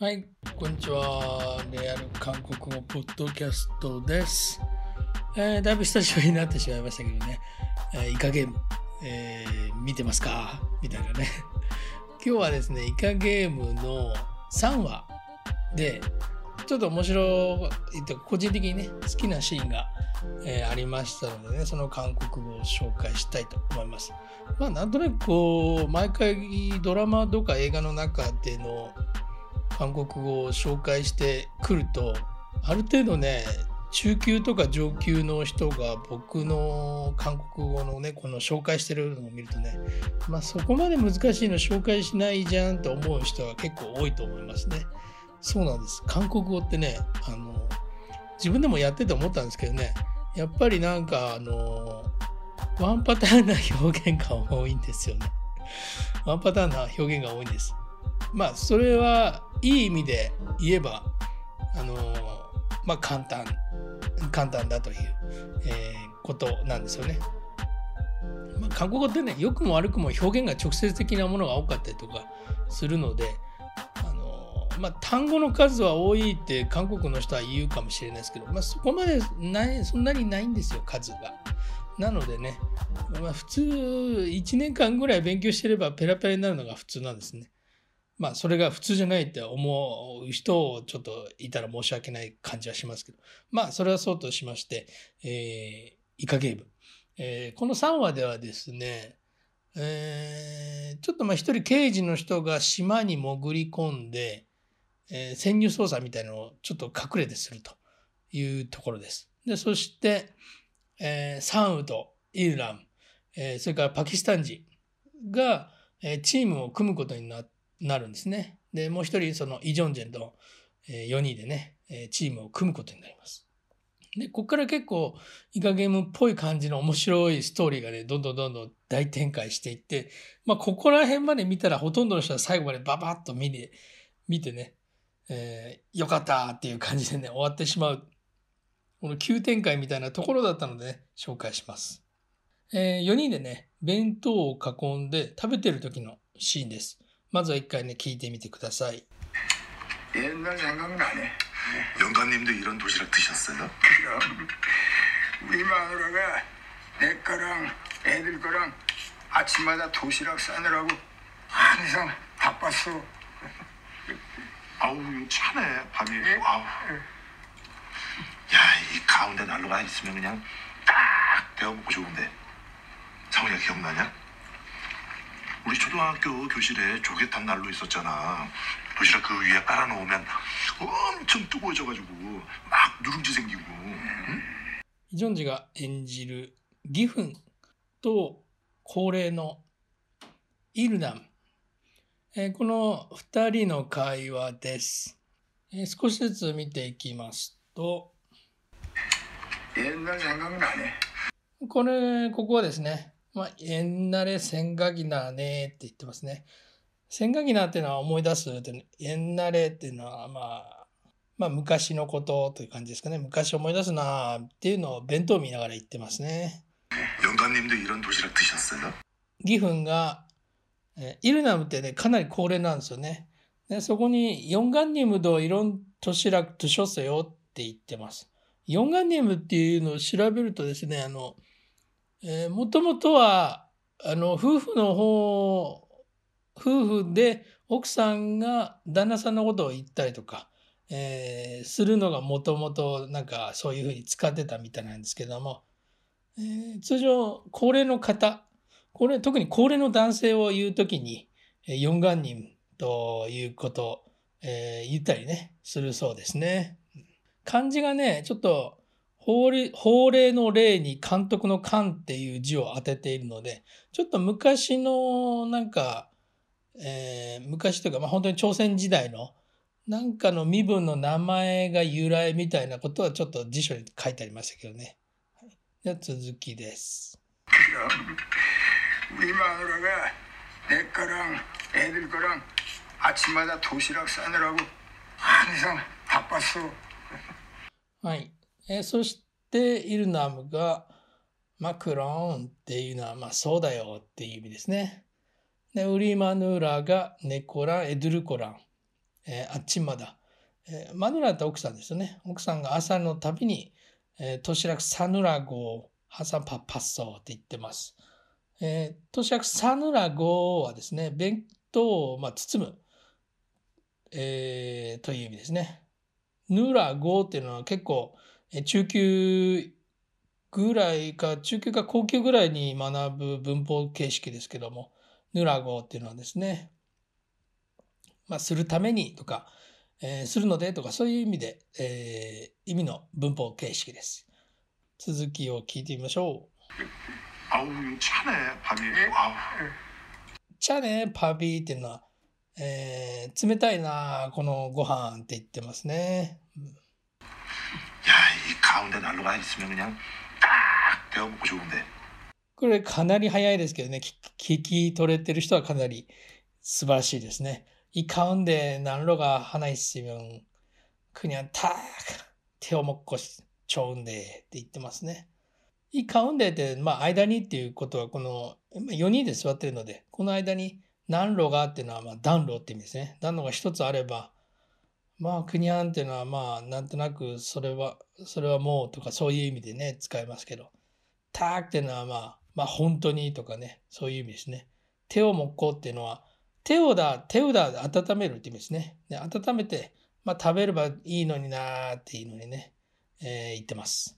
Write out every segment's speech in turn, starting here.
はい、こんにちは。レアル韓国語ポッドキャストです。えーだいぶ久しぶりになってしまいましたけどね、えーイカゲーム、えー見てますか？みたいなね。今日はですね、イカゲームの3話で、ちょっと面白いと個人的にね、好きなシーンが、えーありましたのでね、その韓国語を紹介したいと思います。まあ、なんとなくこう、毎回ドラマとか映画の中での韓国語を紹介してくるとある程度ね中級とか上級の人が僕の韓国語のねこの紹介してるのを見るとねまあそこまで難しいの紹介しないじゃんと思う人が結構多いと思いますね。そうなんです韓国語ってねあの自分でもやってて思ったんですけどねやっぱりなんかあのワンパターンな表現が多いんですよね。ワンパターンな表現が多いんです。まあそれはいい意味で言えばあのまあ簡単簡単だという、えーことなんですよね。まあ、韓国語ってね良くも悪くも表現が直接的なものが多かったりとかするのであのまあ単語の数は多いって韓国の人は言うかもしれないですけど、まあ、そこまでないそんなにないんですよ数が。なのでね、まあ、普通1年間ぐらい勉強してればペラペラになるのが普通なんですね。まあそれが普通じゃないって思う人をちょっといたら申し訳ない感じはしますけどまあそれはそうとしまして、えーイカゲーム、えーこの3話ではですね、えーちょっとまあ一人刑事の人が島に潜り込んで、えー潜入捜査みたいなのをちょっと隠れてするというところです。でそして、えーサンウとイルラム、えーそれからパキスタン人が、えーチームを組むことになってなるんですね。で、もう一人、そのイ・ジョンジェンと、え4人でね、えチームを組むことになります。で、ここから結構、イカゲームっぽい感じの面白いストーリーがね、どんどんどんどん大展開していって、まあ、ここら辺まで見たら、ほとんどの人は最後までババッと見て、見てね、えーよかったっていう感じでね、終わってしまう。この急展開みたいなところだったので、ね、紹介します。え4人でね、弁当を囲んで食べてる時のシーンです。まずは一回ね、聞いてみてください。 옛날 생각나네. 영감님도 이런 도시락 드셨어요? 그럼 우리 마누라가 내 거랑 애들 거랑 아침마다 도시락 싸느라고 항상 바빴어. 아우 이거 차네 밤이 예? 아우 야이 가운데 난로가 있으면 그냥 딱 데워 먹고 좋은데 상우야 기억나냐? 우리 초등학교 교실에 조개탕 난로 있었잖아 도시락 그 위에 깔아놓으면 엄청 뜨거워져가지고 막 누룽지 생기고 응? イ・ジョンジが演じるギフンと高齢のイルナム。えーこの2人の会話です、えー少しずつ見ていきますと、 옛날 생각나네. これ、ここはですね、 まあ、エンナレセギナーねって言ってますね。センギナーっていうのは思い出すってエンナっていうのは、まあ、まあ、昔のことという感じですかね。昔思い出すなっていうのを弁当見ながら言ってますね。義憤が、えイルナムってね、かなり高齢なんですよね。でそこに、ヨンガンニムドイロントシラクトショセよって言ってます。ヨンガンニムっていうのを調べるとですね、あの、え、もともとは、あの、夫婦の方、夫婦で奥さんが旦那さんのことを言ったりとか、えーするのがもともとなんかそういうふうに使ってたみたいなんですけども、えー通常高齢の方これ特に高齢の男性を言うときに、えーヨンガンニムということ、えー言ったりね、するそうですね。漢字がね、ちょっと法律法令の令に監督の監っていう字を当てているので、ちょっと昔のなんか、えー昔というか、まあ、本当に朝鮮時代のなんかの身分の名前が由来みたいなことはちょっと辞書に書いてありましたけどね。はい、では続きです。 그럼 우리 마누라가 내 거랑 애들 거랑 아침마다 도시락 싸느라고 항상 바빴어. はい。 えーそして、イルナムが、マクロンっていうのは、まあ、そうだよっていう意味ですね。で、ウリマヌーラがネコラン、エドゥルコラン。えー、あっちまだ。えー、マヌラって奥さんですよね。奥さんが朝のたびに、えー、トシラクサヌラゴハサンパパッソって言ってます。えー、トシラクサヌラゴはですね、弁当を、まあ、包む、えー、という意味ですね。ヌラゴっていうのは結構、中級ぐらいか、中級か高級ぐらいに学ぶ文法形式ですけども、ヌラゴっていうのはですね、まあ、するためにとか、えー、するのでとか、そういう意味で、えー、意味の文法形式です。続きを聞いてみましょう。あう、チャね、パビ。あチャね、パビっていうのは、えー、冷たいな、このご飯って言ってますね。야 이、 가운데난로가있으면그냥딱데워먹고좋은데これかなり早いですけどね、聞き取れてる人はかなり素晴らしいですね。이 가운데 난로가 하나 있으면 그냥 탁 태워 먹고 좋은데 って言ってますね。이 가운데 ってまあ間にっていうことはこの4人で座ってるのでこの間に暖炉がっていうのはまあ暖炉って意味ですね。暖炉が一つあれば まあ、クニャンっていうのは、まあ、なんとなく、それは、それはもうとか、そういう意味でね、使いますけど、ターっていうのは、まあ、まあ、本当にとかね、そういう意味ですね。手をもっこうっていうのは、手をだ、手をだ、温めるって意味ですね。で温めて、まあ、食べればいいのになーっていうのにね、えー、言ってます。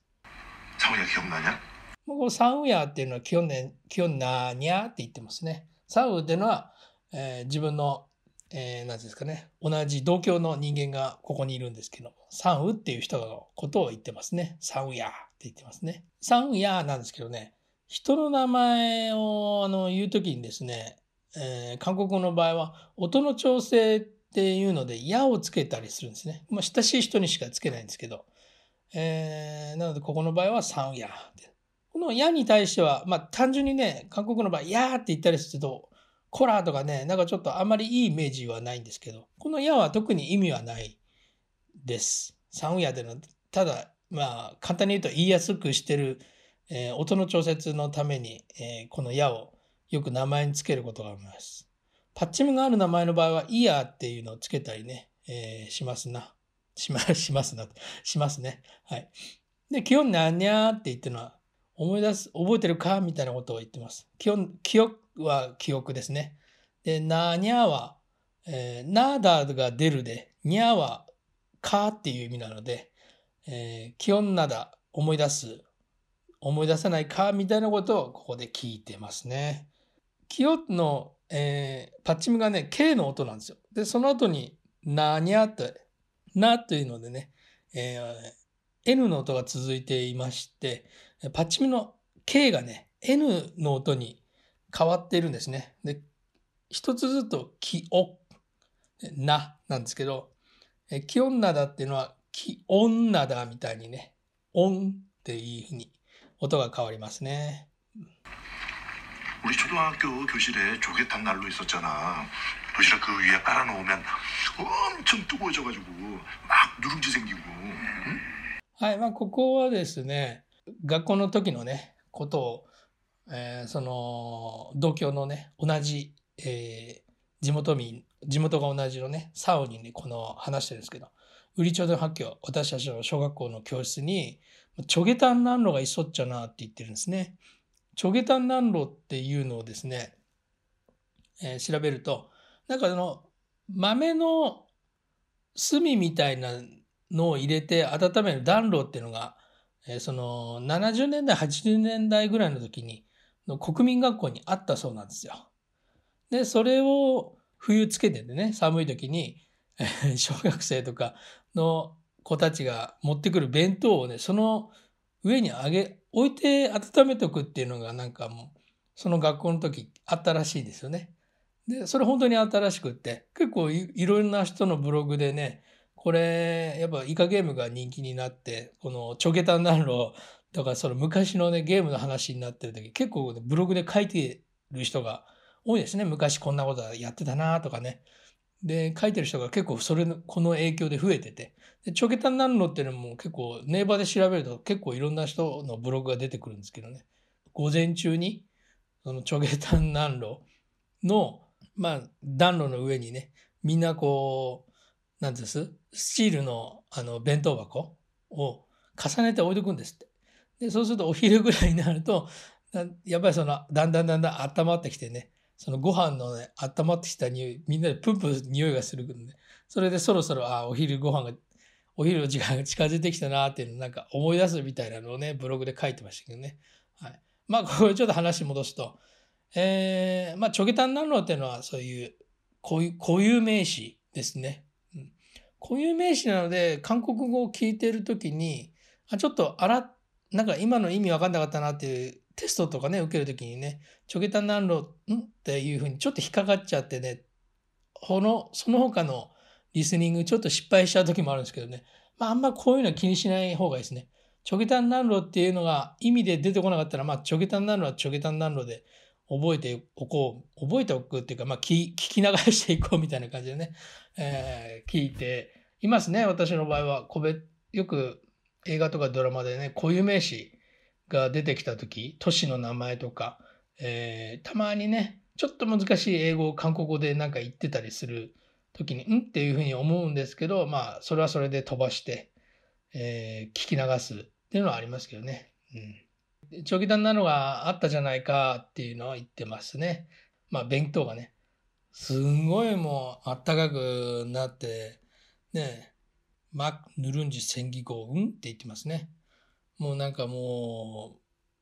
サウヤ基本なにゃサウヤっていうのは基本,、ね、基本なにって言ってますね。サウっていうのは、えー、自分のえー、何ですかね、同じ同郷の人間がここにいるんですけども、サウっていう人のことを言ってますね。サウヤーって言ってますね。サウヤーなんですけどね、人の名前をあの言うときにですね、えー、韓国語の場合は音の調整っていうので「や」をつけたりするんですね。まあ、親しい人にしかつけないんですけど、えー、なのでここの場合は「サンヤーって」この「や」に対しては、まあ、単純にね韓国の場合「や」って言ったりすると「コラー」とかねなんかちょっとあまりいいイメージはないんですけどこの「や」は特に意味はないです。サウンヤでのただまあ簡単に言うと言いやすくしてる、えー、音の調節のために、えー、この「や」をよく名前につけることがあります。パッチムがある名前の場合は、イヤーっていうのをつけたりね、えー、しますな。しま、しますな。しますね。はい。で、基本なにゃーって言ってるのは、思い出す、覚えてるかみたいなことを言ってます。基本、記憶は記憶ですね。で、なにゃは、えー、なだが出るで、にゃはかっていう意味なので、えー、基本なだ、思い出す、思い出さないかみたいなことをここで聞いてますね。キヨの、えー、パッチムがね、K の音なんですよ。で、その後に、なにゃって、なというのでね、えー、N の音が続いていまして、パッチムの K がね、N の音に変わっているんですね。で、一つずつ気お、ななんですけど、え気温なだっていうのは気温なだみたいにね、音っていうふうに音が変わりますね。 우리 초등학교 교실에 조개탕 난로 있었잖아. 도시락 그 위에 깔아놓으면 엄청 뜨거워져가지고 막 누룽지 생기고. 응? はい、まあ、ここはですね、学校の時のね、ことを、 えー、その同居のね、同じ、えー、地元民、地元が同じのね、サオにね、この話してるんですけど、ウリチョド発教、私たちの小学校の教室に、チョゲタン南炉がいっそっちゃなって言ってるんですね。えー、調べると、なんかあの、豆の炭みたいなのを入れて温める暖炉っていうのが、えー、その70年代、80年代ぐらいの時に、の国民学校にあったそうなんですよ。で、それを冬つけててね、寒い時に、小学生とかの子たちが持ってくる弁当をね、その上にあげ、置いて温めておくっていうのがなんかもう、その学校の時あったらしいですよね。で、それ本当に新しくって、結構いろんな人のブログでね、これ、やっぱイカゲームが人気になって、このチョゲタン暖炉とからその昔のね、ゲームの話になってる時、結構、ね、ブログで書いてる人が多いですね。昔こんなことやってたなとかね。で、書いてる人が結構それの、この影響で増えてて。で、チョゲタン暖炉っていうのも結構、ネイバーで調べると結構いろんな人のブログが出てくるんですけどね。午前中に、そのチョゲタン暖炉の、まあ、暖炉の上にね、みんなこう、なんです？スチールのあの弁当箱を重ねて置いとくんですって。で、そうするとお昼ぐらいになると、やっぱりその、だんだんだんだん温まってきてね、そのご飯のね、温まってきた匂い、みんなでプンプン匂いがするんで、それでそろそろ、あ、お昼ご飯が、お昼の時間が近づいてきたなっていうのをなんか思い出すみたいなのをね、ブログで書いてましたけどね。はい。まあ、これちょっと話戻すと、えー、まあ、チョゲタン南路っていうのはそういう固有固有名詞ですね。うん、固有名詞なので、韓国語を聞いてるときに、あ、ちょっとあら、なんか今の意味わかんなかったなっていうテストとかね、受けるときにね、チョゲタン南路んっていうふうにちょっと引っかかっちゃってね、この、その他のリスニングちょっと失敗しちゃうときもあるんですけどね。まああんまこういうのは気にしない方がいいですね。チョゲタン南路っていうのが意味で出てこなかったら、まあチョゲタン南路はチョゲタン南路で覚えておこう、覚えておくっていうか、まあ聞き流していこうみたいな感じでね、えー、聞いていますね。私の場合は、個別、よく映画とかドラマでね、固有名詞が出てきた時、都市の名前とか、えー、たまにね、ちょっと難しい英語を韓国語でなんか言ってたりする時に、んっていうふうに思うんですけど、まあ、それはそれで飛ばして、えー、聞き流すっていうのはありますけどね。うん長期弾なのがあったじゃないかっていうのは言ってますね。まあ弁当がね、すんごいもうあったかくなって、ね、マヌルンジ戦技号うんって言ってますね。もうなんかも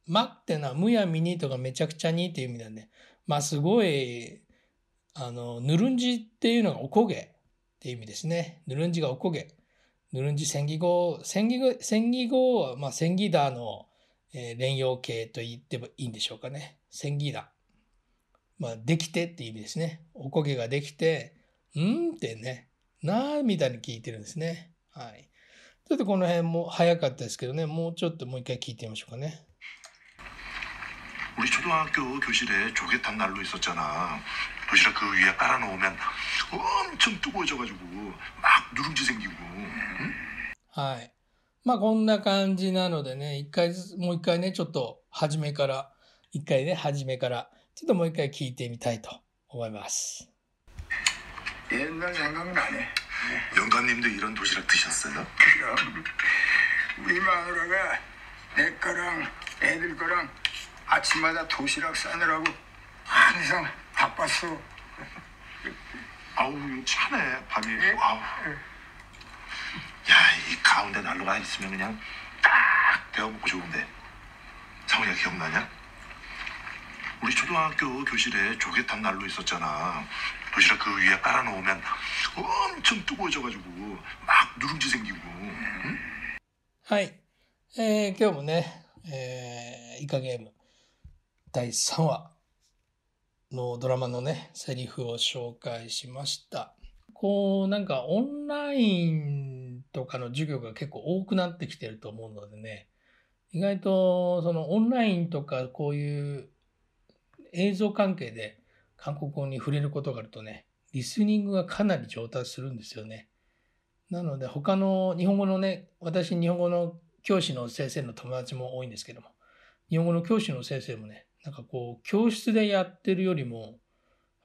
う、マってのはむやみにとかめちゃくちゃにっていう意味なんで、まあすごい、あの、ヌルンジっていうのがおこげっていう意味ですね。ヌルンジがおこげ。ヌルンジ戦技号、戦技号、戦技号は、まあ戦技だの、えー、連用形と言ってもいいんでしょうかね。戦技だ。まあ、できてっていう意味ですね。おこげができて、ん？ってね、なーみたいに聞いてるんですね。はい。ちょっとこの辺も早かったですけどね、もうちょっともう一回聞いてみましょうかね。우리초등학교교실에조개탄난로있었잖아도시락그위에깔아놓으면엄청뜨거워져가지고막누룽지생기고はい。まあこんな感じなのでね、一回ずつ、もう一回ね、ちょっと初めから、一回ね、初めから、ちょっともう一回聞いてみたいと思います。옛날생각나네 영감님도 이런 도시락 드셨어요 그럼 우리 마누라가 내 거랑 애들 거랑 아침마다 도시락 싸느라고 항상 바빴어 아우 차네 밤이 아우. 야, 이 가운데 난로가 있으면 그냥 딱 데워 먹고 좋은데. 상훈이가 기억나냐? 우리 초등학교 교실에 조개탕 난로 있었잖아. 도시락 그 위에 깔아놓으면 엄청 뜨거워져가지고 막 누룽지 생기고. 응? はい。えー、今日もね、えー、イカゲーム第3話のドラマのね、セリフを紹介しました。こう、なんかオンラインとかの授業が結構多くなってきてると思うのでね、意外とそのオンラインとかこういう 映像関係で韓国語に触れることがあるとね、リスニングがかなり上達するんですよね。なので他の日本語のね、私日本語の教師の先生の友達も多いんですけども、日本語の教師の先生もね、なんかこう教室でやってるよりもやっ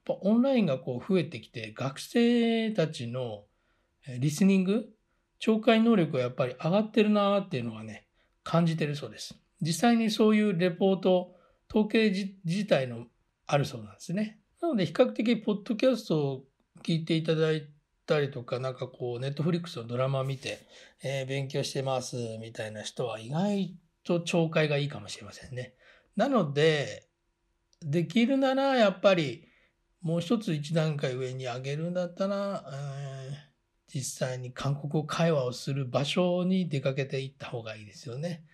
ぱオンラインがこう増えてきて、学生たちのリスニング、聴解能力がやっぱり上がってるなっていうのがね、感じてるそうです。実際にそういうレポート、統計自体のあるそうなんですね。なので比較的ポッドキャストを聞いていただいたりとか、なんかこう、ネットフリックスのドラマ見て、えー、勉強してますみたいな人は意外と聴解がいいかもしれませんね。なので、できるならやっぱりもう一つ一段階上に上げるんだったら、えー、実際に韓国語会話をする場所に出かけていった方がいいですよね。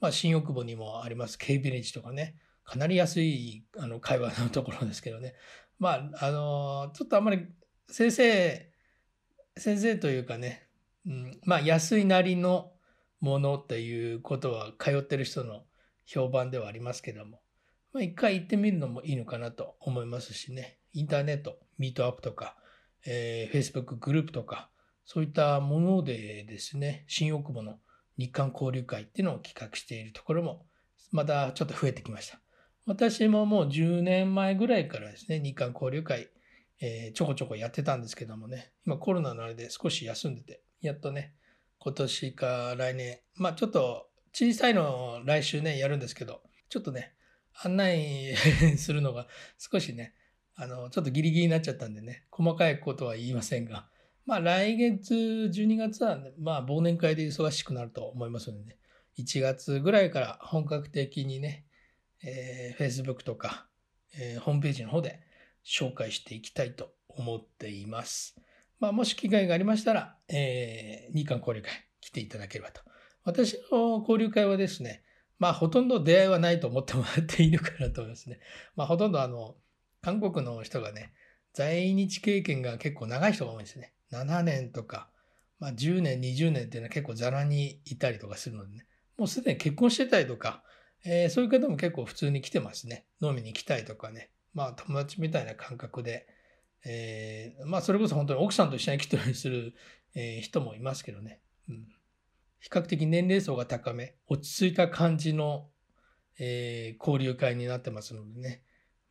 まあ、新大久保にもあります、K ビレッジとかね、かなり安いあの会話のところですけどね。まあ、あのちょっとあんまり先生、先生というかね、うん、まあ、安いなりのものっていうことは通ってる人の評判ではありますけども、まあ、一回行ってみるのもいいのかなと思いますしね。インターネット、ミートアップとか、えー、Facebook グループとか、そういったものでですね、新大久保の日韓交流会っていうのを企画しているところも、またちょっと増えてきました。私ももう10年前ぐらいからですね、日韓交流会、えーちょこちょこやってたんですけどもね、今コロナのあれで少し休んでて、やっとね、今年か来年、まあちょっと小さいのを来週ね、やるんですけど、ちょっとね、案内するのが少しね、あの、ちょっとギリギリになっちゃったんでね、細かいことは言いませんが、まあ来月、12月は、ね、まあ忘年会で忙しくなると思いますのでね、1月ぐらいから本格的にね、えー Facebook とか、えーホームページの方で紹介していきたいと思っています。まあ、もし機会がありましたら、えー日韓交流会来ていただければと。私の交流会はですね、まあ、ほとんど出会いはないと思ってもらっているかなと思いますね。まあ、ほとんどあの、韓国の人がね、在日経験が結構長い人が多いんですね。7年とか、まあ、10年、20年っていうのは結構ザラにいたりとかするのでね、もうすでに結婚してたりとか、えーそういう方も結構普通に来てますね。飲みに来たりとかね。まあ友達みたいな感覚で、えーまあそれこそ本当に奥さんと一緒に来たりする、えー人もいますけどね。うん、比較的年齢層が高め、落ち着いた感じの、えー交流会になってますのでね。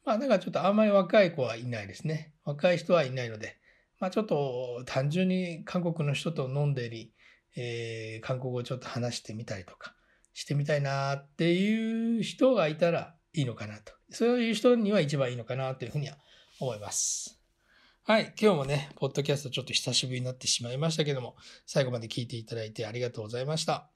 まあだからちょっとあんまり若い子はいないですね。若い人はいないので、まあちょっと単純に韓国の人と飲んでり、えー韓国語をちょっと話してみたりとかしてみたいなっていう人がいたらいいのかなと。そういう人には一番いいのかなというふうには思います。はい。今日もね、ポッドキャストちょっと久しぶりになってしまいましたけども、最後まで聞いていただいてありがとうございました。